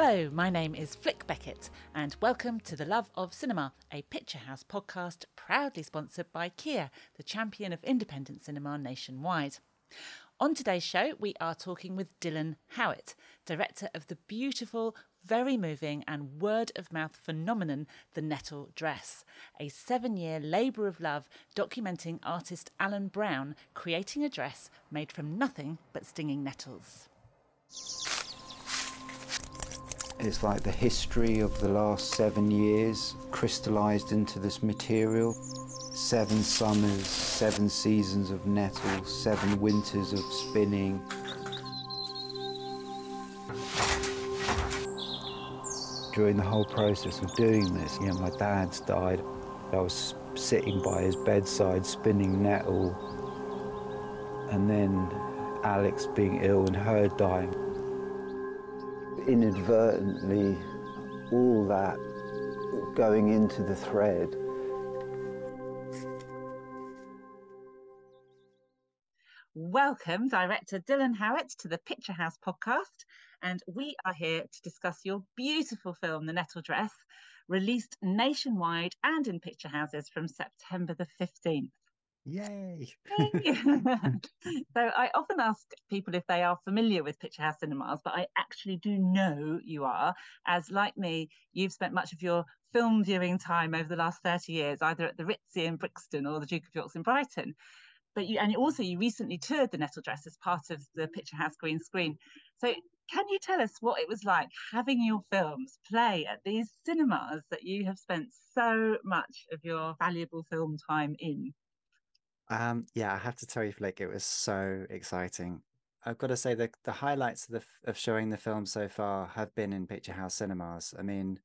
Hello, my name is Flick Beckett, and welcome to The Love of Cinema, a Picturehouse podcast proudly sponsored by Kia, the champion of independent cinema nationwide. On today's show, we are talking with Dylan Howitt, director of the beautiful, very moving, and word of mouth phenomenon, The Nettle Dress, a seven year labour of love documenting artist Allan Brown creating a dress made from nothing but stinging nettles. It's like the history of the last seven years crystallized into this material. Seven summers, seven seasons of nettle, seven winters of spinning. During the whole process of doing this, you know, my dad's died. I was sitting by his bedside spinning nettle, and then Alex being ill and her dying inadvertently all that going into the thread. Welcome, director Dylan Howitt, to the Picturehouse podcast. And we are here to discuss your beautiful film, The Nettle Dress, released nationwide and in picture houses from September the 15th. Yay! so I often ask people if they are familiar with Picturehouse Cinemas, but I actually do know you are, as like me, you've spent much of your film viewing time over the last 30 years, either at the Ritzy in Brixton or the Duke of York's in Brighton. But you and also you recently toured the Nettle Dress as part of the Picturehouse Green Screen. So can you tell us what it was like having your films play at these cinemas that you have spent so much of your valuable film time in? Um, yeah, I have to tell you, Flick, it was so exciting. I've got to say that the highlights of, the, of showing the film so far have been in Picturehouse cinemas. I mean,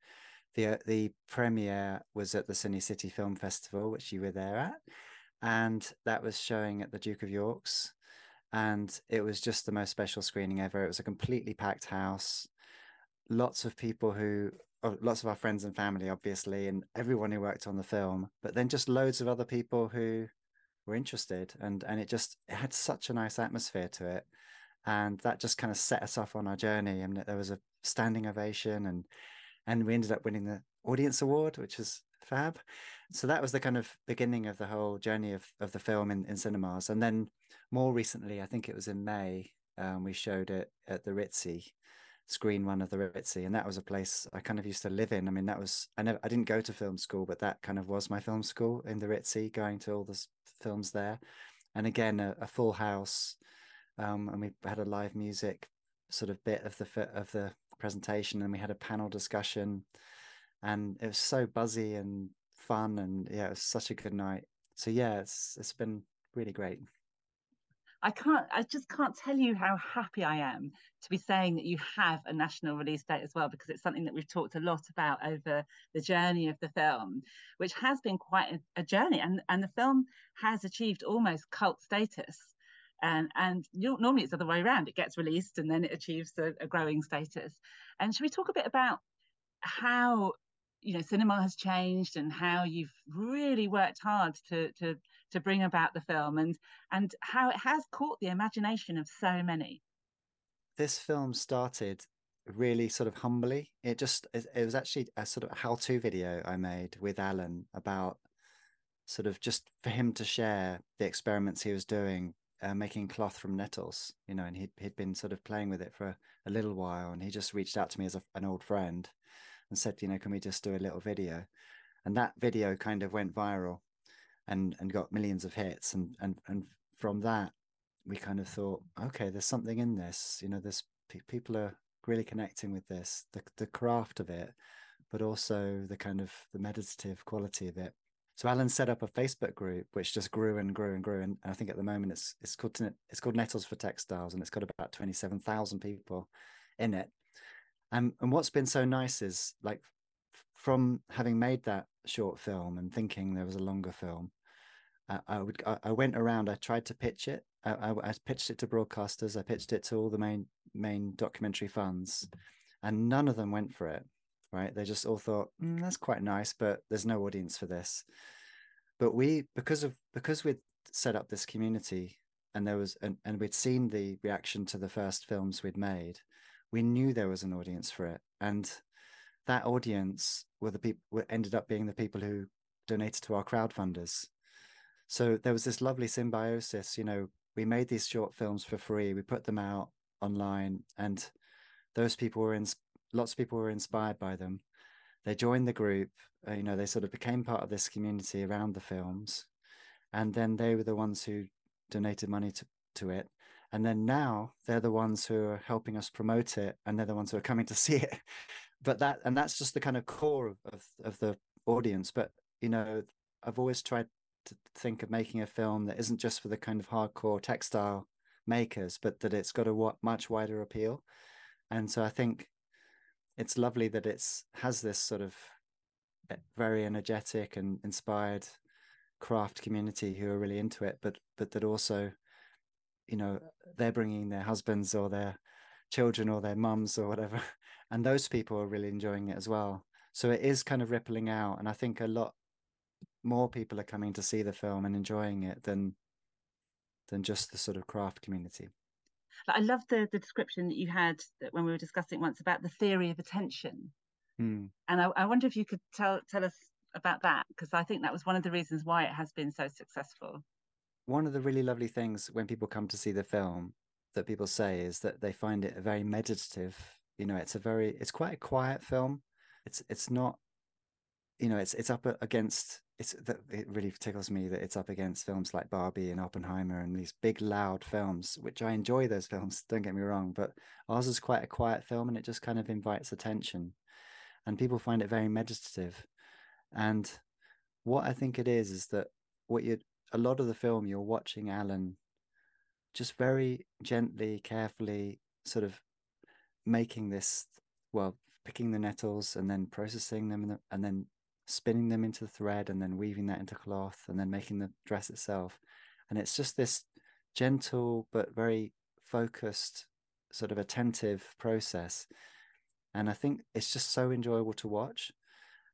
the uh, the premiere was at the CineCity Film Festival, which you were there at, and that was showing at the Duke of York's, and it was just the most special screening ever. It was a completely packed house, lots of people who, oh, lots of our friends and family, obviously, and everyone who worked on the film, but then just loads of other people who were interested and and it just it had such a nice atmosphere to it. And that just kind of set us off on our journey and there was a standing ovation and and we ended up winning the audience award which was fab. So that was the kind of beginning of the whole journey of, of the film in, in cinemas. And then more recently i think it was in may um, we showed it at the ritzy screen one of the ritzy and that was a place i kind of used to live in i mean that was i never i didn't go to film school but that kind of was my film school in the ritzy going to all the films there, and again a, a full house, um, and we had a live music sort of bit of the of the presentation, and we had a panel discussion, and it was so buzzy and fun, and yeah, it was such a good night. So yeah, it's it's been really great. I can't, I just can't tell you how happy I am to be saying that you have a national release date as well, because it's something that we've talked a lot about over the journey of the film, which has been quite a, a journey. And, and the film has achieved almost cult status. And, and normally it's the other way around. It gets released and then it achieves a, a growing status. And should we talk a bit about how you know cinema has changed and how you've really worked hard to to to bring about the film and and how it has caught the imagination of so many. This film started really sort of humbly. It just it, was actually a sort of how-to video i made with allan about sort of just for him to share the experiments he was doing uh, making cloth from nettles you know and he'd, he'd been sort of playing with it for a, a little while and he just reached out to me as a, an old friend and said, you know, can we just do a little video? And that video kind of went viral and and got millions of hits. And and and from that, we kind of thought, okay, there's something in this. You know, there's people are really connecting with this, the the craft of it, but also the kind of the meditative quality of it. So Allan set up a Facebook group which just grew and grew and grew, and I think at the moment it's it's called it's called Nettles for Textiles, and it's got about twenty seven thousand people in it. And and what's been so nice is like from having made that short film and thinking there was a longer film, uh, I would I, I, went around. I tried to pitch it. I, I, I, pitched it to broadcasters. I pitched it to all the main main documentary funds, and none of them went for it. Right? They just all thought mm, that's quite nice, but there's no audience for this. But we, because of because we'd set up this community, and there was and, and we'd seen the reaction to the first films we'd made, we knew there was an audience for it, and that audience were the people ended up being the people who donated to our crowdfunders. So there was this lovely symbiosis. You know, we made these short films for free. We put them out online, and those people were in. Lots of people were inspired by them. They joined the group. Uh, you know, they sort of became part of this community around the films, and then they were the ones who donated money to to it. And then now they're the ones who are helping us promote it, and they're the ones who are coming to see it. But that and that's just the kind of core of, of, of the audience. But you know, I've always tried to think of making a film that isn't just for the kind of hardcore textile makers, but that it's got a much wider appeal. And so I think it's lovely that it's has this sort of eh, very energetic and inspired craft community who are really into it, but but that also, you know, they're bringing their husbands or their children or their mums or whatever, and those people are really enjoying it as well. So it is kind of rippling out, and I think a lot more people are coming to see the film and enjoying it than than just the sort of craft community. I love the the description that you had when we were discussing once about the theory of attention, mm. and I, I, wonder if you could tell tell us about that because I think that was one of the reasons why it has been so successful. One of the really lovely things when people come to see the film that people say is that they find it very meditative. You know, it's a very it's quite a quiet film. It's it's not you know it's it's up against it's that it really tickles me that it's up against films like Barbie and Oppenheimer and these big loud films, which I enjoy those films. Don't get me wrong, but ours is quite a quiet film and it just kind of invites attention, and people find it very meditative. And what I think it is is that what you a lot of the film you're watching Allan just very gently, carefully, sort of making this well, picking the nettles and then processing them and then spinning them into thread and then weaving that into cloth and then making the dress itself. And it's just this gentle but very focused, sort of attentive process. And I think it's just so enjoyable to watch.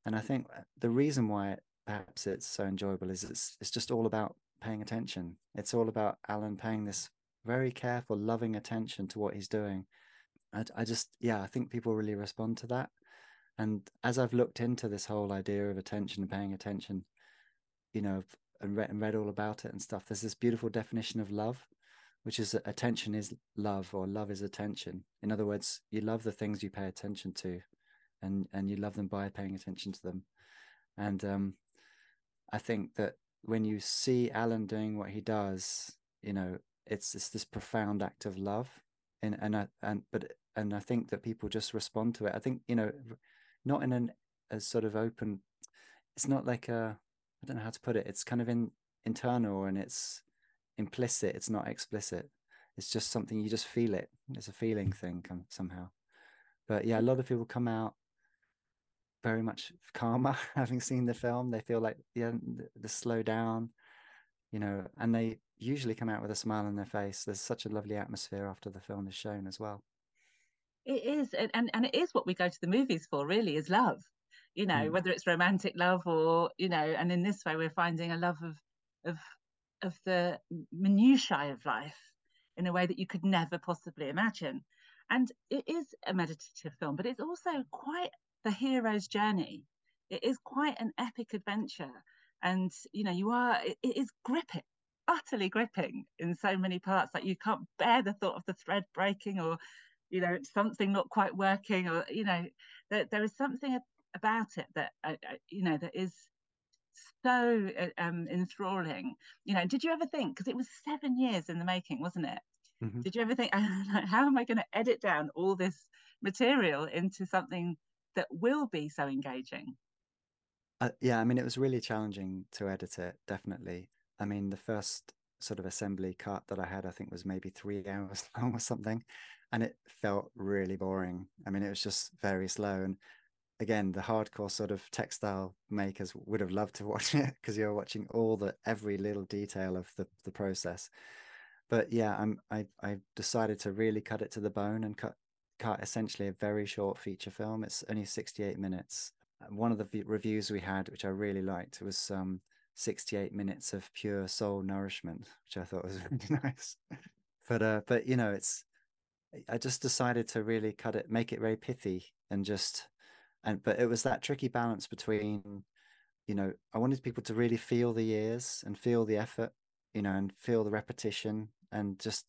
And I think uh, the reason why perhaps it's so enjoyable is it's it's just all about paying attention. It's all about Allan paying this very careful, loving attention to what he's doing. I, I just, yeah, I think people really respond to that. And as I've looked into this whole idea of attention and paying attention, you know, and read, and read all about it and stuff, there's this beautiful definition of love, which is that attention is love or love is attention. In other words, you love the things you pay attention to, and and you love them by paying attention to them. And um, I think that when you see Allan doing what he does, you know, it's it's this profound act of love, and and I, and but and I think that people just respond to it. I think you know not in an a sort of open it's not like a i don't know how to put it. It's kind of in internal and it's implicit. It's not explicit. It's just something you just feel it. It's a feeling thing somehow. But yeah a lot of people come out very much calmer having seen the film. They feel like the, the slow down you know and they usually come out with a smile on their face. There's such a lovely atmosphere after the film is shown as well. It is and and it is what we go to the movies for really is love. You know mm. whether it's romantic love or you know and in this way we're finding a love of of of the minutiae of life in a way that you could never possibly imagine. And it is a meditative film but it's also quite the hero's journey it is quite an epic adventure. And you know you are it, it is gripping utterly gripping in so many parts like you can't bear the thought of the thread breaking or you know something not quite working or you know there, there is something about it that uh, uh, you know that is so uh, um, enthralling. You know did you ever think because it was seven years in the making wasn't it? Mm-hmm. did you ever think how am i going to edit down all this material into something that will be so engaging uh, yeah i mean it was really challenging to edit it definitely i mean the first sort of assembly cut that i had i think was maybe three hours long or something and it felt really boring. I mean, it was just very slow. And again, the hardcore sort of textile makers would have loved to watch it because you're watching all the every little detail of the the process. But yeah, I'm I I decided to really cut it to the bone and cut cut essentially a very short feature film. It's only 68 minutes. One of the reviews we had, which I really liked, was um 68 minutes of pure soul nourishment, which I thought was really nice. But uh, but you know, it's I just decided to really cut it, make it very pithy, and just and but it was that tricky balance between, you know, I wanted people to really feel the years and feel the effort, you know, and feel the repetition and just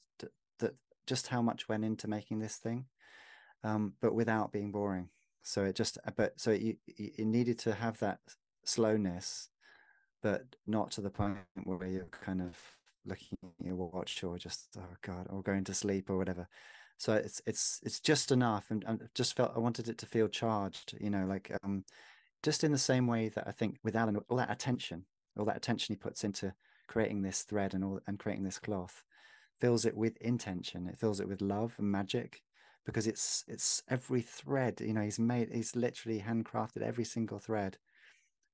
that just how much went into making this thing, um, but without being boring. So it just, but so you it needed to have that slowness, but not to the point where you're kind of looking at your watch or just oh god or going to sleep or whatever. So it's it's it's just enough and, and just felt i wanted it to feel charged you know like um just in the same way that i think with allan all that attention all that attention he puts into creating this thread and all and creating this cloth fills it with intention. It fills it with love and magic because it's it's every thread you know he's made he's literally handcrafted every single thread.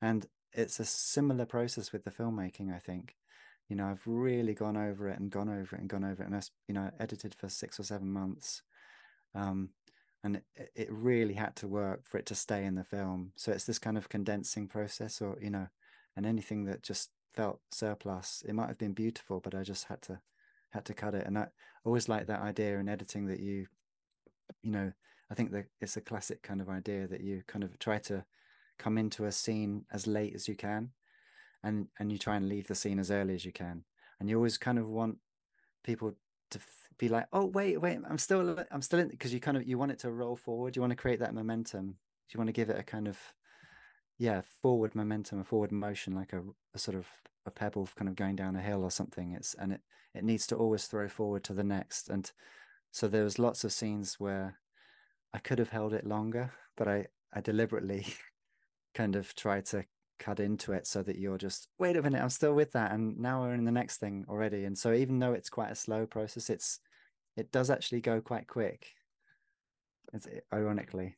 And it's a similar process with the filmmaking i think. You know i've really gone over it and gone over it and gone over it and i you know edited for six or seven months. Um, and it, it really had to work for it to stay in the film. So it's this kind of condensing process or you know and anything that just felt surplus it might have been beautiful but i just had to had to cut it. And i always like that idea in editing that you you know i think that it's a classic kind of idea that you kind of try to come into a scene as late as you can and and you try and leave the scene as early as you can. And you always kind of want people to be like oh wait wait i'm still i'm still in because you kind of you want it to roll forward you want to create that momentum. You want to give it a kind of yeah forward momentum a forward motion like a, a sort of a pebble kind of going down a hill or something. It's and it it needs to always throw forward to the next. And so there was lots of scenes where i could have held it longer but i i deliberately kind of tried to cut into it so that you're just wait a minute i'm still with that and now we're in the next thing already. And so even though it's quite a slow process it's it does actually go quite quick. It's ironically.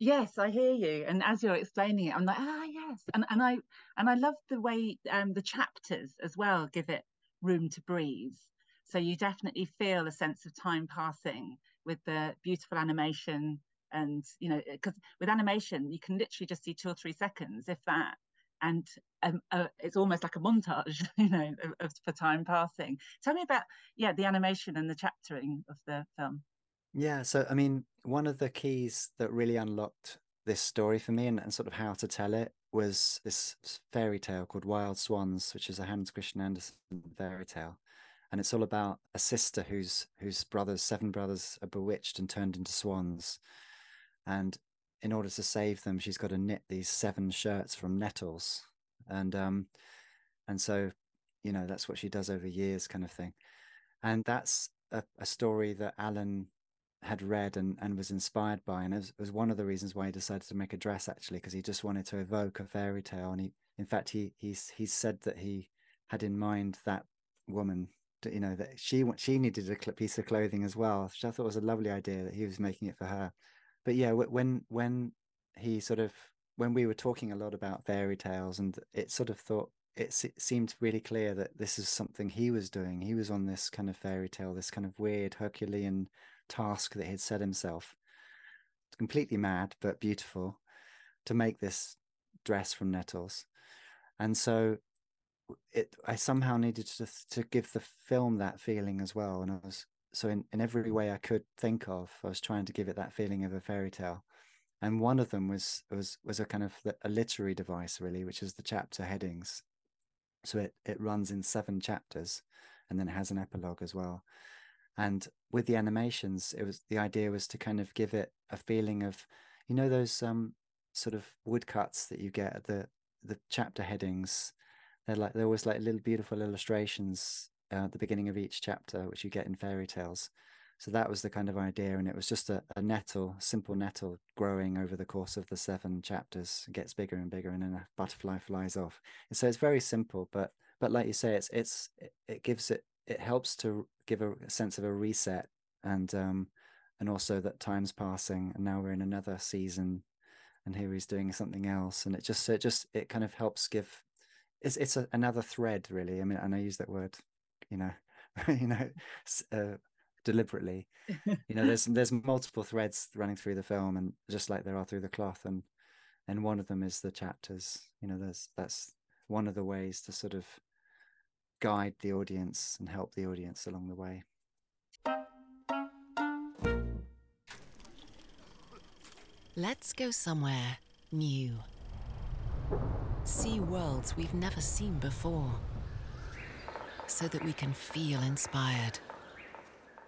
Yes i hear you. And as you're explaining it i'm like ah yes. And and i and i love the way um the chapters as well give it room to breathe so you definitely feel a sense of time passing with the beautiful animation and you know because with animation you can literally just see two or three seconds if that. And um, uh, it's almost like a montage you know of, of, for time passing. Tell me about yeah the animation and the chaptering of the film. Yeah so i mean one of the keys that really unlocked this story for me and, and sort of how to tell it was this fairy tale called wild swans which is a hans christian andersen fairy tale and it's all about a sister whose whose brothers seven brothers are bewitched and turned into swans. And in order to save them, she's got to knit these seven shirts from nettles, and um, and so you know that's what she does over years, kind of thing, and that's a, a story that Allan had read and, and was inspired by, and it was, it was one of the reasons why he decided to make a dress actually, because he just wanted to evoke a fairy tale, and he, in fact, he he's he said that he had in mind that woman you know that she she needed a piece of clothing as well which i thought was a lovely idea that he was making it for her but yeah, when when he sort of when we were talking a lot about fairy tales, and it sort of thought it, it seemed really clear that this is something he was doing. He was on this kind of fairy tale, this kind of weird Herculean task that he'd set himself. Completely mad, but beautiful, to make this dress from nettles. And so it I somehow needed to to give the film that feeling as well. And I was so in, in every way I could think of, I was trying to give it that feeling of a fairy tale. And one of them was was was a kind of a literary device, really, which is the chapter headings. So it it runs in seven chapters, and then has an epilogue as well. And with the animations, it was the idea was to kind of give it a feeling of, you know, those um sort of woodcuts that you get at the the chapter headings. They're like they're always like little beautiful illustrations uh, at the beginning of each chapter, which you get in fairy tales. So that was the kind of idea, and it was just a, a nettle, simple nettle, growing over the course of the seven chapters. It gets bigger and bigger, and then a butterfly flies off. And so it's very simple, but but like you say, it's it's it gives it it helps to give a, sense of a reset, and um and also that time's passing, and now we're in another season, and here he's doing something else, and it just so it just it kind of helps give it's it's a, another thread really. I mean and i use that word you know you know uh, deliberately. You know there's there's multiple threads running through the film and just like there are through the cloth and and one of them is the chapters. You know there's that's one of the ways to sort of guide the audience and help the audience along the way. Let's go somewhere new. See worlds we've never seen before. So that we can feel inspired.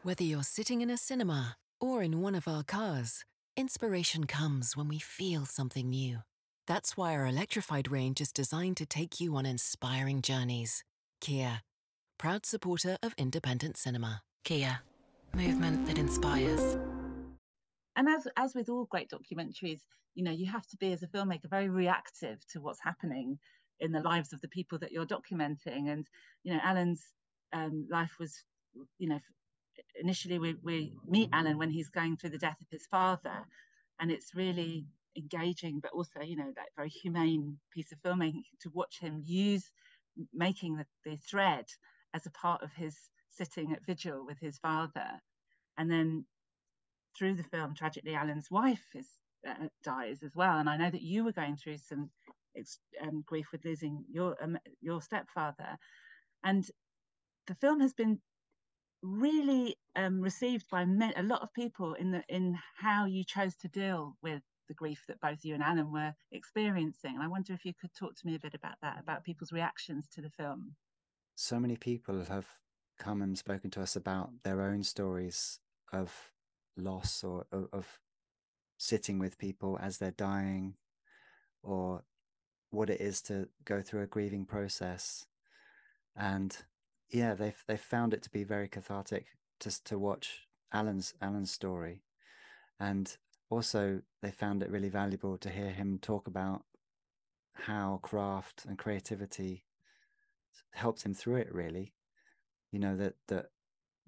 Whether you're sitting in a cinema or in one of our cars, inspiration comes when we feel something new. That's why our electrified range is designed to take you on inspiring journeys. Kia, proud supporter of independent cinema. Kia, movement that inspires. And as as with all great documentaries, you know, you have to be as a filmmaker very reactive to what's happening in the lives of the people that you're documenting. And you know, Allan's um, life was, you know, initially we, we meet Allan when he's going through the death of his father, and it's really engaging, but also, you know, that very humane piece of filmmaking to watch him use making the, the thread as a part of his sitting at vigil with his father. And then through the film, tragically, Allan's wife is, uh, dies as well. And I know that you were going through some um, grief with losing your um, your stepfather, and the film has been really um, received by a lot of people in the in how you chose to deal with the grief that both you and Allan were experiencing. And I wonder if you could talk to me a bit about that, about people's reactions to the film. So many people have come and spoken to us about their own stories of loss or of, of sitting with people as they're dying or what it is to go through a grieving process. And yeah they've they've found it to be very cathartic just to watch allan's allan's story. And also they found it really valuable to hear him talk about how craft and creativity helped him through it really. You know that that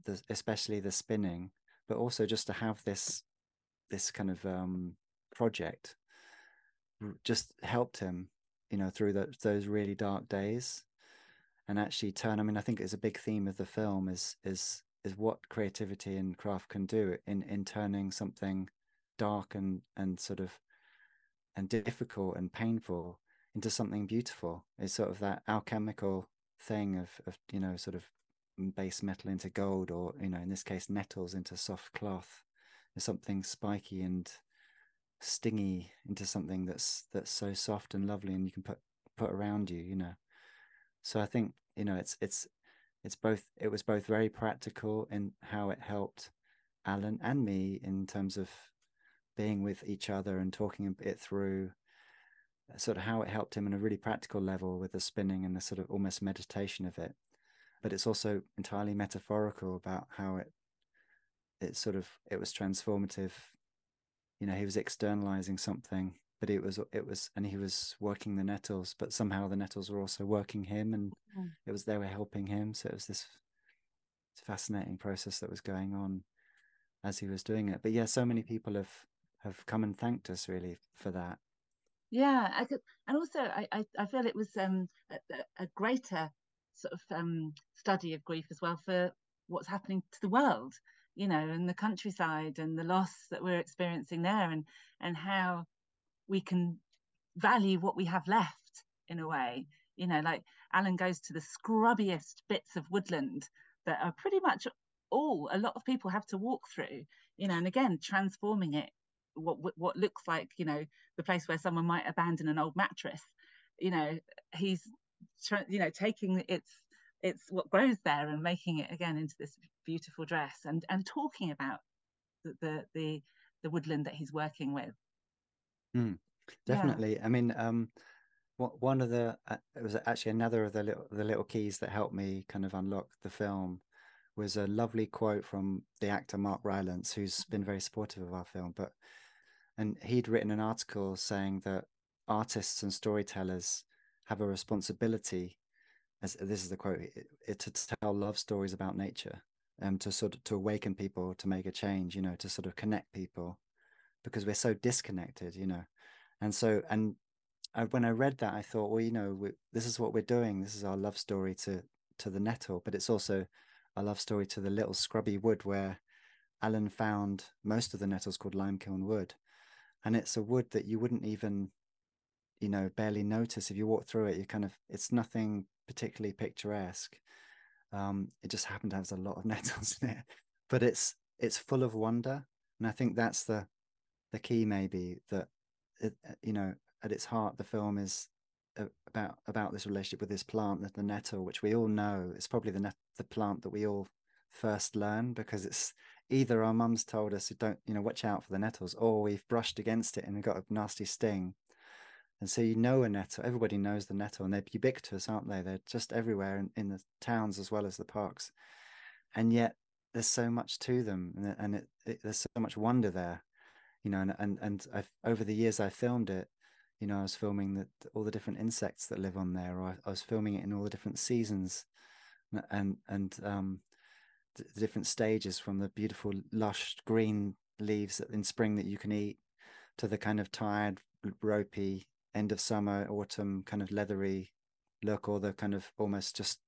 the, especially the spinning but also just to have this this kind of um project just helped him you know through the, those really dark days and actually turn i mean i think it's a big theme of the film is is is what creativity and craft can do in in turning something dark and and sort of and difficult and painful into something beautiful. It's sort of that alchemical thing of of you know sort of base metal into gold or you know in this case nettles into soft cloth. Something spiky and stingy into something that's that's so soft and lovely and you can put put around you you know. So i think you know it's it's it's both it was both very practical in how it helped allan and me in terms of being with each other and talking it through uh, sort of how it helped him in a really practical level with the spinning and the sort of almost meditation of it but it's also entirely metaphorical about how it it sort of it was transformative. You know he was externalizing something but it was it was and he was working the nettles but somehow the nettles were also working him and mm. it was they were helping him. So it was this fascinating process that was going on as he was doing it. But yeah so many people have have come and thanked us really for that. Yeah I could, and also I, I, I feel it was um a, a greater sort of um study of grief as well for what's happening to the world you know and the countryside and the loss that we're experiencing there and and how we can value what we have left in a way. You know like allan goes to the scrubbiest bits of woodland that are pretty much all a lot of people have to walk through you know and again transforming it what what looks like you know the place where someone might abandon an old mattress. You know he's you know taking its it's what grows there and making it again into this beautiful dress and and talking about the the the, the woodland that he's working with mm, definitely yeah. i mean um what one of the uh, it was actually another of the little the little keys that helped me kind of unlock the film was a lovely quote from the actor Mark Rylance, who's been very supportive of our film. But and he'd written an article saying that artists and storytellers have a responsibility as this is the quote it, it, to tell love stories about nature um to sort of to awaken people to make a change you know to sort of connect people because we're so disconnected you know. And so and I, when i read that i thought well you know we, this is what we're doing this is our love story to to the nettle but it's also a love story to the little scrubby wood where allan found most of the nettles called limekiln wood. And it's a wood that you wouldn't even you know barely notice. If you walk through it you kind of it's nothing particularly picturesque. Um, it just happened to have a lot of nettles in it but it's it's full of wonder. And i think that's the the key maybe that it, uh, you know at its heart the film is about about this relationship with this plant the, nettle which we all know is probably the net, the plant that we all first learn because it's either our mums told us don't you know watch out for the nettles or we've brushed against it and we got a nasty sting and so you know a nettle everybody knows the nettle and they're ubiquitous aren't they? They're just everywhere in, in the towns as well as the parks. And yet there's so much to them and, and it, it, there's so much wonder there you know and and, and I've, over the years i filmed it. You know i was filming that all the different insects that live on there or I, I was filming it in all the different seasons and and um the different stages from the beautiful lush green leaves in spring that you can eat to the kind of tired ropey end of summer autumn kind of leathery look or the kind of almost just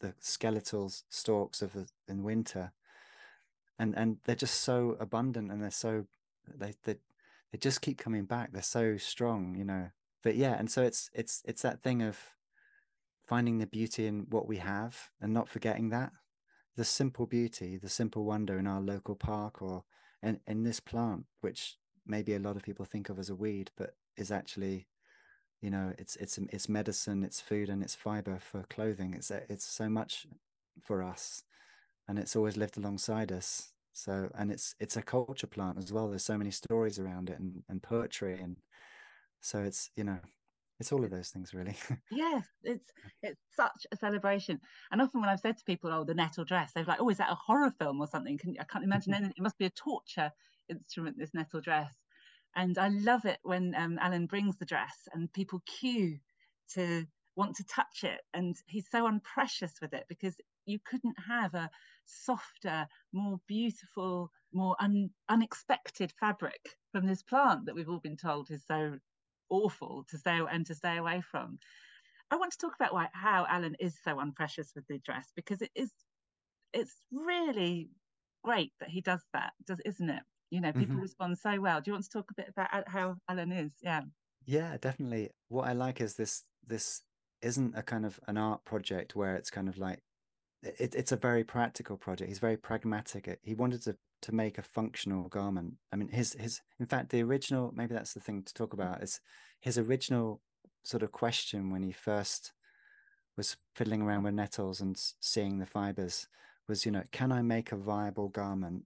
the skeletal stalks of the in winter. And and they're just so abundant and they're so they they they just keep coming back. They're so strong you know. But yeah and so it's it's it's that thing of finding the beauty in what we have and not forgetting that. The simple beauty the simple wonder in our local park or in, in this plant which maybe a lot of people think of as a weed but is actually you know it's it's it's medicine it's food and it's fiber for clothing. It's it's so much for us and it's always lived alongside us. So and it's it's a culture plant as well. There's so many stories around it and, and poetry and so it's you know it's all of those things really. Yes it's it's such a celebration. And often when i've said to people oh the nettle dress they're like oh is that a horror film or something? Can, i can't imagine anything. It must be a torture instrument this nettle dress and I love it when um, Allan brings the dress and people queue to want to touch it. And he's so unprecious with it because you couldn't have a softer, more beautiful, more un- unexpected fabric from this plant that we've all been told is so awful to stay and to stay away from. I want to talk about why, how Allan is so unprecious with the dress because it is it's really great that he does that, does isn't it? You know people mm-hmm. respond so well. Do you want to talk a bit about how allan is? Yeah. Yeah definitely. What i like is this this isn't a kind of an art project where it's kind of like it, it's a very practical project. He's very pragmatic. He wanted to to make a functional garment. I mean his his in fact the original maybe that's the thing to talk mm. about is his original sort of question when he first was fiddling around with nettles and seeing the fibers was you know can i make a viable garment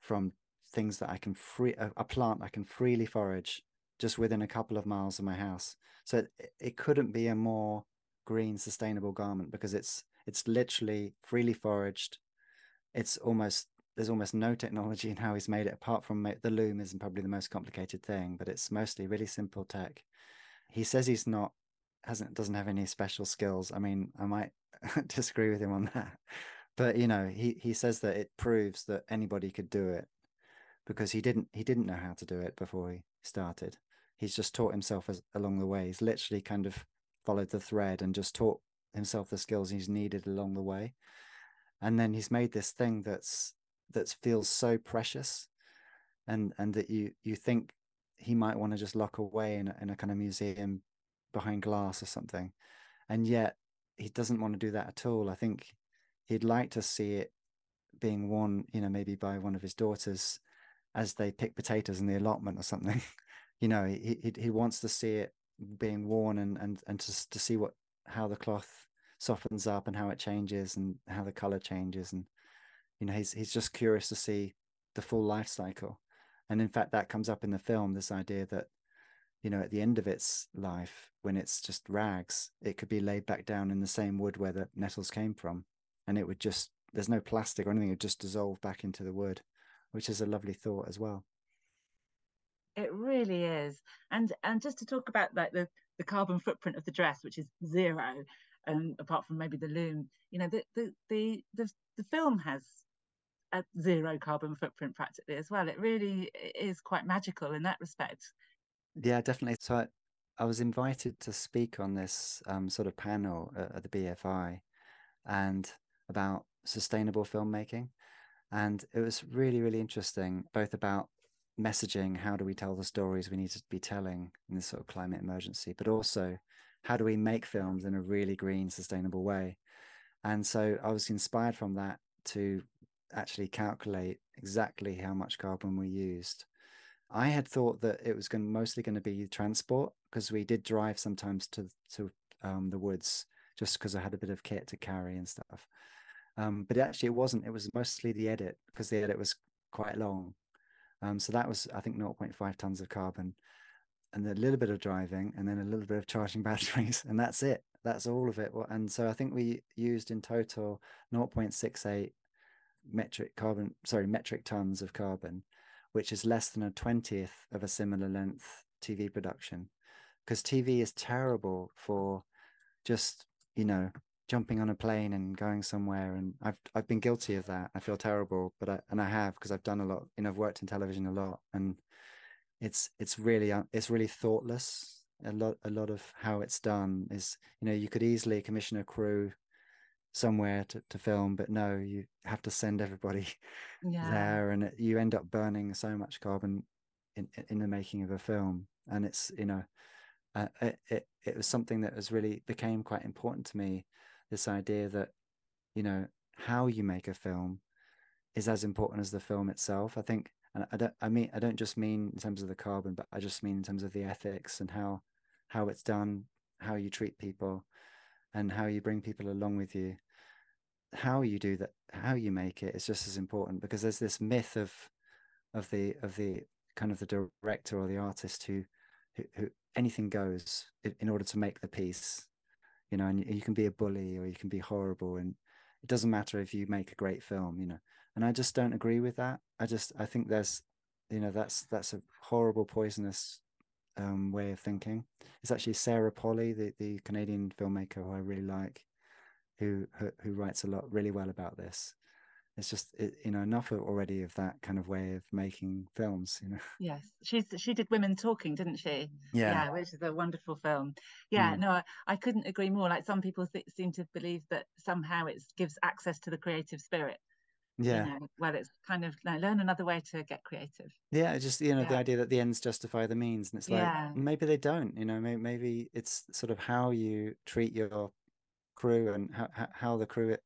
from things that I can free a, a, plant I can freely forage just within a couple of miles of my house. So it, it couldn't be a more green sustainable garment because it's it's literally freely foraged. It's almost there's almost no technology in how he's made it apart from the loom isn't probably the most complicated thing, but it's mostly really simple tech. He says he's not hasn't doesn't have any special skills. I mean, I might disagree with him on that. But you know, he he says that it proves that anybody could do it because he didn't he didn't know how to do it before he started. He's just taught himself as, along the way. He's literally kind of followed the thread and just taught himself the skills he's needed along the way. And then he's made this thing that's that feels so precious, and and that you you think he might want to just lock away in a, in a kind of museum behind glass or something, and yet he doesn't want to do that at all. I think he'd like to see it being worn, you know, maybe by one of his daughters as they pick potatoes in the allotment or something. you know, he, he, he wants to see it being worn and and and to to see what how the cloth softens up and how it changes and how the color changes. And you know he's he's just curious to see the full life cycle. And in fact that comes up in the film this idea that you know at the end of its life when it's just rags it could be laid back down in the same wood where the nettles came from. And it would just there's no plastic or anything it just dissolve back into the wood which is a lovely thought as well. It really is, and and just to talk about like the the carbon footprint of the dress, which is zero, um, apart from maybe the loom. You know, the the the the, the film has a zero carbon footprint practically as well. It really is quite magical in that respect. Yeah, definitely. So I, I was invited to speak on this um, sort of panel at, at the BFI, and about sustainable filmmaking. And it was really, really interesting, both about messaging how do we tell the stories we need to be telling in this sort of climate emergency, but also how do we make films in a really green, sustainable way. And so I was inspired from that to actually calculate exactly how much carbon we used I had thought that it was going mostly going to be transport because we did drive sometimes to to um, the woods just because I had a bit of kit to carry and stuff. Um, but actually, it wasn't. It was mostly the edit because the edit was quite long. Um, so that was, I think, 0.5 tons of carbon, and a little bit of driving, and then a little bit of charging batteries, and that's it. That's all of it. And so I think we used in total 0.68 metric carbon, sorry, metric tons of carbon, which is less than a twentieth of a similar length TV production. Because TV is terrible for just you know jumping on a plane and going somewhere and I've I've been guilty of that. I feel terrible, but I and I have because I've done a lot, you know, I've worked in television a lot and it's it's really it's really thoughtless. A lot a lot of how it's done is, you know, you could easily commission a crew somewhere to, to film, but no, you have to send everybody yeah. there and it, you end up burning so much carbon in in the making of a film. And it's, you know, uh, it, it it was something that was really became quite important to me this idea that you know how you make a film is as important as the film itself. I think and i don't i mean i don't just mean in terms of the carbon but i just mean in terms of the ethics and how how it's done how you treat people and how you bring people along with you. How you do that how you make it is just as important because there's this myth of of the of the kind of the director or the artist who who, who anything goes in order to make the piece you know and you can be a bully or you can be horrible and it doesn't matter if you make a great film you know. And i just don't agree with that. I just i think there's you know that's that's a horrible poisonous um, way of thinking. It's actually sarah Polley, the, the canadian filmmaker who i really like who, who who writes a lot really well about this it's just it, you know enough already of that kind of way of making films you know yes she's she did women talking didn't she yeah, yeah which is a wonderful film yeah mm. no I, I, couldn't agree more like some people th- seem to believe that somehow it gives access to the creative spirit yeah you know, well it's kind of like, learn another way to get creative yeah just you know yeah. the idea that the ends justify the means and it's like yeah. maybe they don't you know maybe, maybe it's sort of how you treat your crew and how, how the crew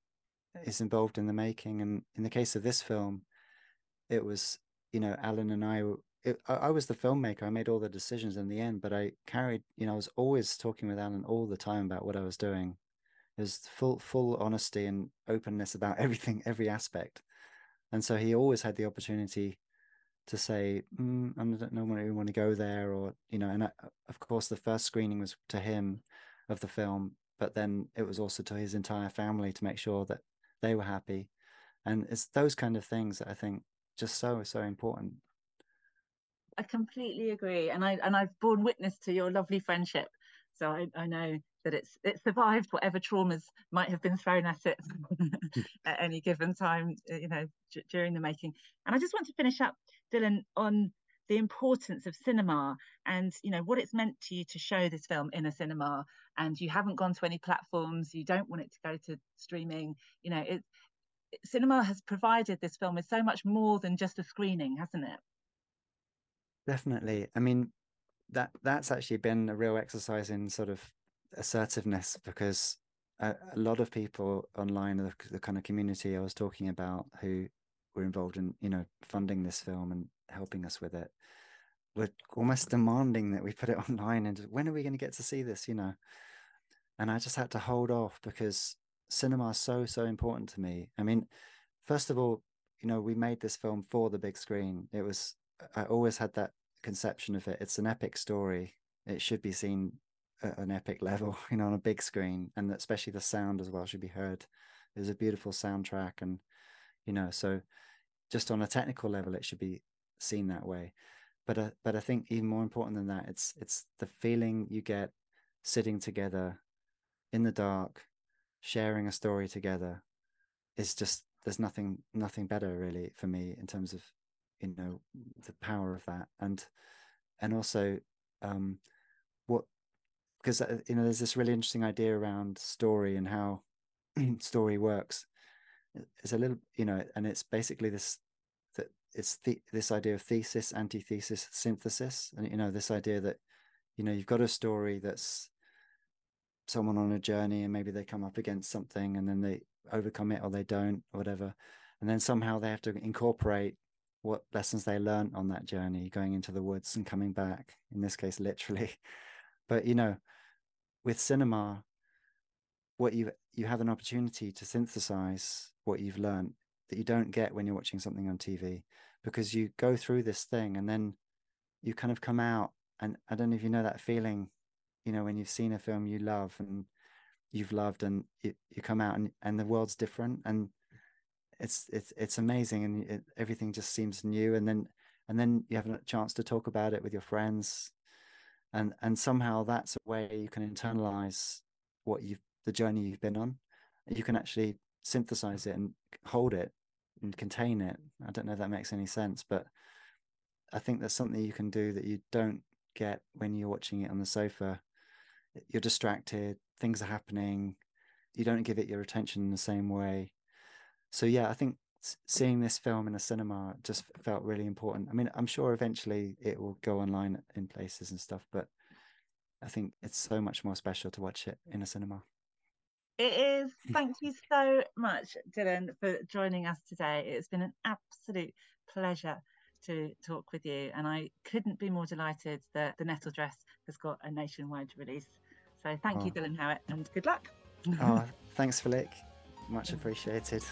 is involved in the making. And in the case of this film, it was, you know, Allan and I, it, I was the filmmaker. I made all the decisions in the end, but I carried, you know, I was always talking with Allan all the time about what I was doing. There's full, full honesty and openness about everything, every aspect. And so he always had the opportunity to say, mm, I don't know when we want to go there, or you know. And I, of course, the first screening was to him of the film, but then it was also to his entire family to make sure that they were happy. And it's those kind of things that i think just so so important. I completely agree. And i and i've borne witness to your lovely friendship. So i, I know that it's it survived whatever traumas might have been thrown at it at any given time you know d- during the making. And i just want to finish up dylan on the importance of cinema and you know what it's meant to you to show this film in a cinema. And you haven't gone to any platforms you don't want it to go to streaming you know it cinema has provided this film with so much more than just a screening hasn't it? Definitely. I mean that that's actually been a real exercise in sort of assertiveness because a, a lot of people online the, the kind of community i was talking about who were involved in you know funding this film and helping us with it. Were almost demanding that we put it online and when are we going to get to see this you know? And i just had to hold off because cinema is so so important to me. I mean first of all you know we made this film for the big screen. It was i always had that conception of it. It's an epic story. It should be seen at an epic level you know on a big screen and especially the sound as well should be heard. There's a beautiful soundtrack and you know so just on a technical level it should be seen that way. But uh, but i think even more important than that it's it's the feeling you get sitting together in the dark sharing a story together is just there's nothing nothing better really for me in terms of you know the power of that. And and also um what because uh, you know there's this really interesting idea around story and how story works. It's a little you know and it's basically this it's the, this idea of thesis antithesis synthesis and you know this idea that you know you've got a story that's someone on a journey and maybe they come up against something and then they overcome it or they don't or whatever and then somehow they have to incorporate what lessons they learned on that journey, going into the woods and coming back, in this case, literally. But, you know, with cinema, what you you have an opportunity to synthesize what you've learned that you don't get when you're watching something on TV because you go through this thing and then you kind of come out and I don't know if you know that feeling, you know, when you've seen a film you love and you've loved and you, you come out and, and the world's different and it's it's it's amazing and it, everything just seems new and then and then you have a chance to talk about it with your friends and and somehow that's a way you can internalize what you've the journey you've been on. You can actually synthesize it and hold it and contain it. I don't know if that makes any sense but i think there's something you can do that you don't get when you're watching it on the sofa. You're distracted things are happening you don't give it your attention in the same way. So yeah i think seeing this film in a cinema just felt really important. I mean i'm sure eventually it will go online in places and stuff but i think it's so much more special to watch it in a cinema it is. Thank you so much, Dylan, for joining us today. It's been an absolute pleasure to talk with you, and I couldn't be more delighted that the Nettle Dress has got a nationwide release. So thank oh. you, Dylan Howitt, and good luck. oh, thanks, Philippe. Much appreciated.